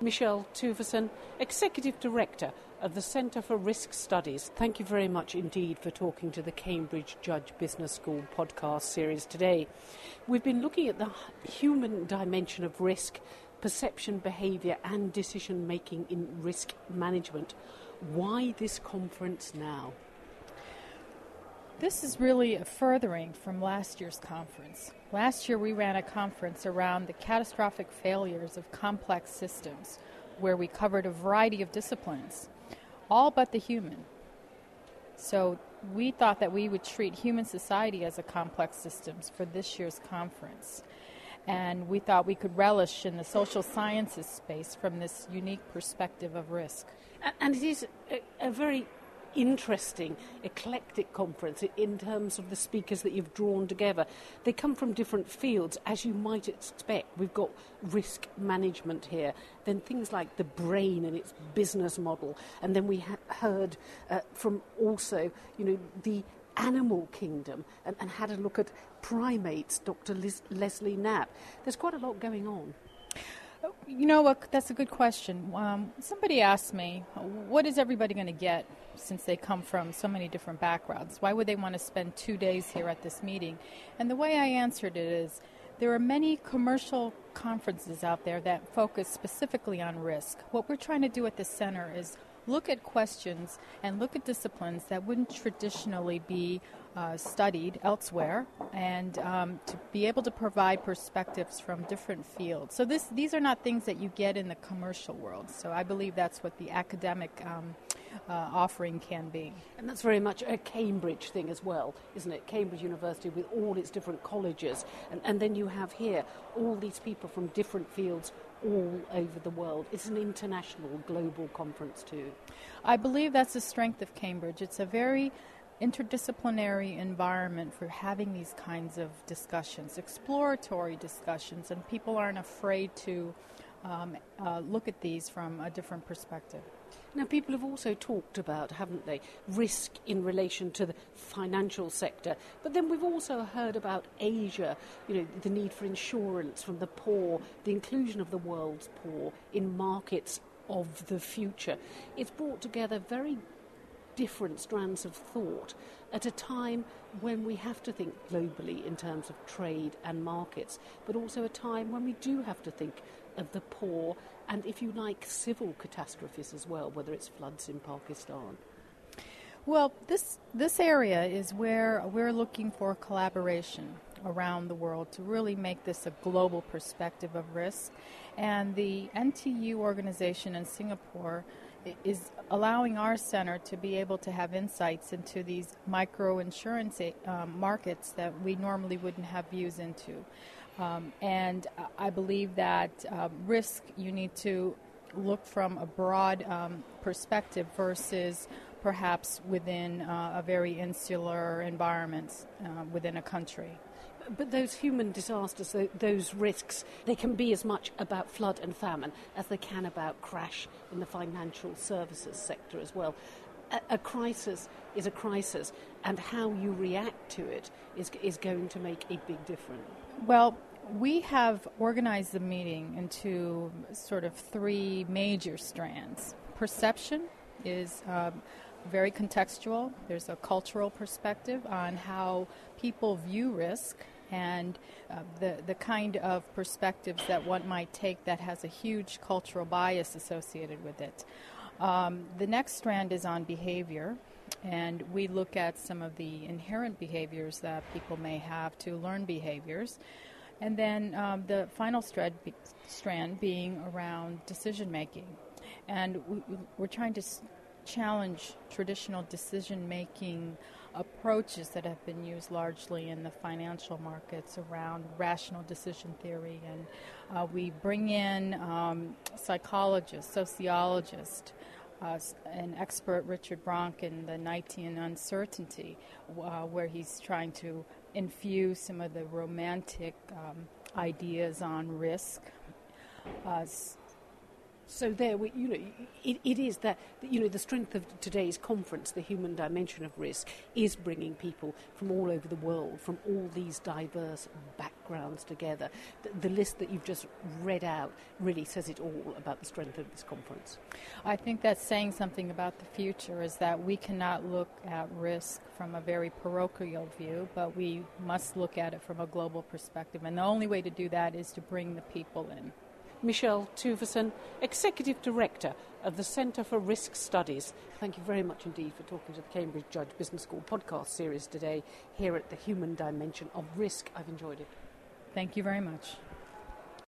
Michelle Tuveson, Executive Director of the Centre for Risk Studies. Thank you very much indeed for talking to the Cambridge Judge Business School podcast series today. We've been looking at the human dimension of risk, perception, behaviour, and decision making in risk management. Why this conference now? This is really a furthering from last year's conference. Last year, we ran a conference around the catastrophic failures of complex systems, where we covered a variety of disciplines, all but the human. So, we thought that we would treat human society as a complex systems for this year's conference. And we thought we could relish in the social sciences space from this unique perspective of risk. And it is a, a very interesting, eclectic conference in terms of the speakers that you've drawn together. They come from different fields, as you might expect. We've got risk management here, then things like the brain and its business model, and then we ha- heard uh, from also, you know, the animal kingdom and, and had a look at primates, Dr. Liz- Leslie Knapp. There's quite a lot going on. You know what? That's a good question. Um, somebody asked me, what is everybody going to get since they come from so many different backgrounds? Why would they want to spend two days here at this meeting? And the way I answered it is there are many commercial conferences out there that focus specifically on risk. What we're trying to do at the center is look at questions and look at disciplines that wouldn't traditionally be uh, studied elsewhere and um, to be able to provide perspectives from different fields. So this, these are not things that you get in the commercial world. So I believe that's what the academic um, uh, offering can be. And that's very much a Cambridge thing as well, isn't it? Cambridge University with all its different colleges. And, and then you have here all these people from different fields all over the world. It's an international, global conference too. I believe that's the strength of Cambridge. It's a very interdisciplinary environment for having these kinds of discussions, exploratory discussions, and people aren't afraid to um, uh, look at these from a different perspective. Now, people have also talked about, haven't they, risk in relation to the financial sector. But then we've also heard about Asia, you know, the need for insurance from the poor, the inclusion of the world's poor in markets of the future. It's brought together very different strands of thought at a time when we have to think globally in terms of trade and markets, but also a time when we do have to think of the poor and, if you like, civil catastrophes as well, whether it's floods in Pakistan. Well, this this area is where we're looking for collaboration around the world to really make this a global perspective of risk. And the NTU organization in Singapore is allowing our center to be able to have insights into these micro insurance um, markets that we normally wouldn't have views into. Um, and I believe that uh, risk you need to look from a broad um, perspective versus perhaps within uh, a very insular environment uh, within a country. But those human disasters, those risks, they can be as much about flood and famine as they can about crash in the financial services sector as well. A, a crisis is a crisis, and how you react to it is, is going to make a big difference. Well, we have organized the meeting into sort of three major strands. Perception is um, very contextual, there's a cultural perspective on how people view risk and uh, the, the kind of perspectives that one might take that has a huge cultural bias associated with it. Um, the next strand is on behavior, and we look at some of the inherent behaviors that people may have to learn behaviors. And then um, the final strand, strand being around decision making. And we, we're trying to s- challenge traditional decision making approaches that have been used largely in the financial markets around rational decision theory. And uh, we bring in um, psychologists, sociologists, uh, an expert, Richard Bronk, in the Knightian uncertainty, uh, where he's trying to infuse some of the romantic um, ideas on risk. Uh, So there, we, you know, it, it is that you know the strength of today's conference, the human dimension of risk, is bringing people from all over the world, from all these diverse backgrounds together. The, the list that you've just read out really says it all about the strength of this conference. I think that's saying something about the future. Is that we cannot look at risk from a very parochial view, but we must look at it from a global perspective, and the only way to do that is to bring the people in. Michelle Tuveson, Executive Director of the Centre for Risk Studies. Thank you very much indeed for talking to the Cambridge Judge Business School podcast series today here at the Human Dimension of Risk. I've enjoyed it. Thank you very much.